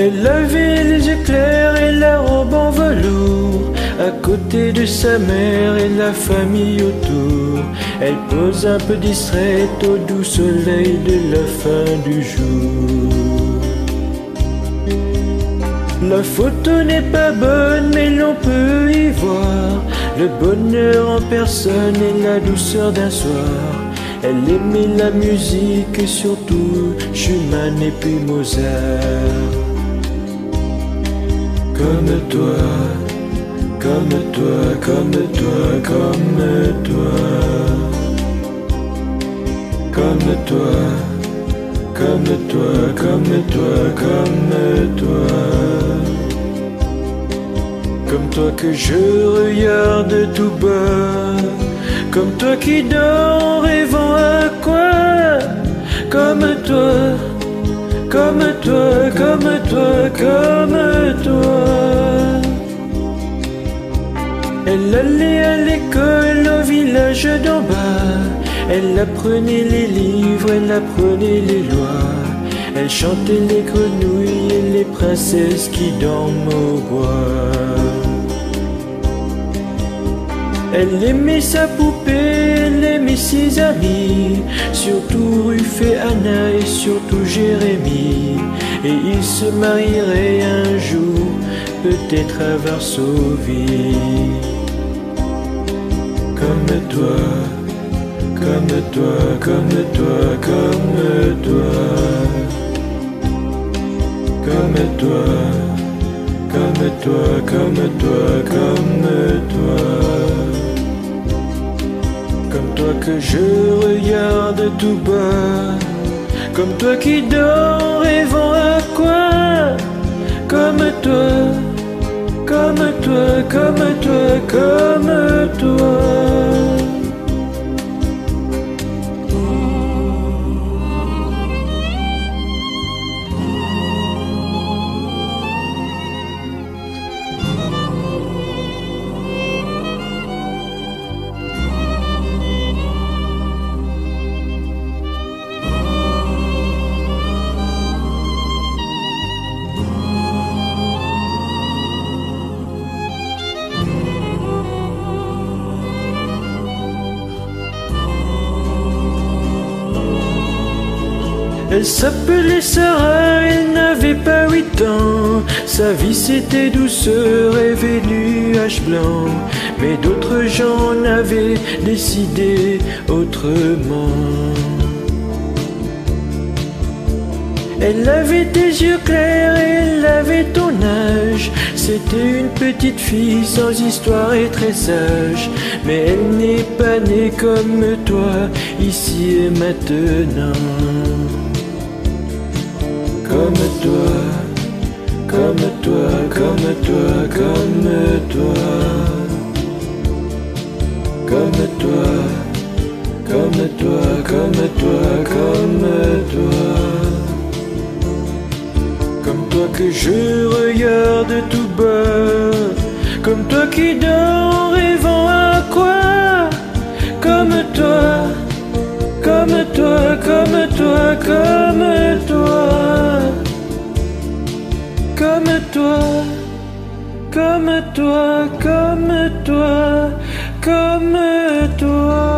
Elle avait les yeux clairs et la robe en velours. À côté de sa mère et la famille autour. Elle pose un peu distraite au doux soleil de la fin du jour. La photo n'est pas bonne, mais l'on peut y voir le bonheur en personne et la douceur d'un soir. Elle aimait la musique et surtout Schumann et puis Mozart. Comme toi, comme toi, comme toi, comme toi. Comme toi, comme toi, comme toi, comme toi. Comme toi que je regarde tout bas. Comme toi qui dors en rêvant à quoi Comme toi, comme toi, comme toi, comme toi. Elle allait à l'école au village d'en bas. Elle apprenait les livres, elle apprenait les lois. Elle chantait les grenouilles et les princesses qui dorment au bois. Elle aimait sa poupée, aimait ses amis, surtout Ruth et Anna et surtout Jérémie. Et ils se marieraient un jour, peut-être à Varsovie. Comme toi, comme toi, comme toi, comme toi. Comme toi, comme toi, comme toi, comme toi. Comme toi que je regarde tout bas. Comme toi qui dors en rêvant à quoi? Comme toi, Elle s'appelait Sarah, elle n'avait pas huit ans. Sa vie c'était douceur et nuages blancs. Mais d'autres gens en avaient décidé autrement. Elle avait des yeux clairs et elle avait ton âge. C'était une petite fille sans histoire et très sage. Mais elle n'est pas née comme toi, ici et maintenant. Comme toi, comme toi, comme toi, comme toi. Comme toi, comme toi, comme toi, comme toi. Comme toi que je regarde tout bas. Comme toi qui dors en rêvant à quoi? Comme toi, comme toi, comme toi, comme toi. Comme toi, comme toi, comme toi.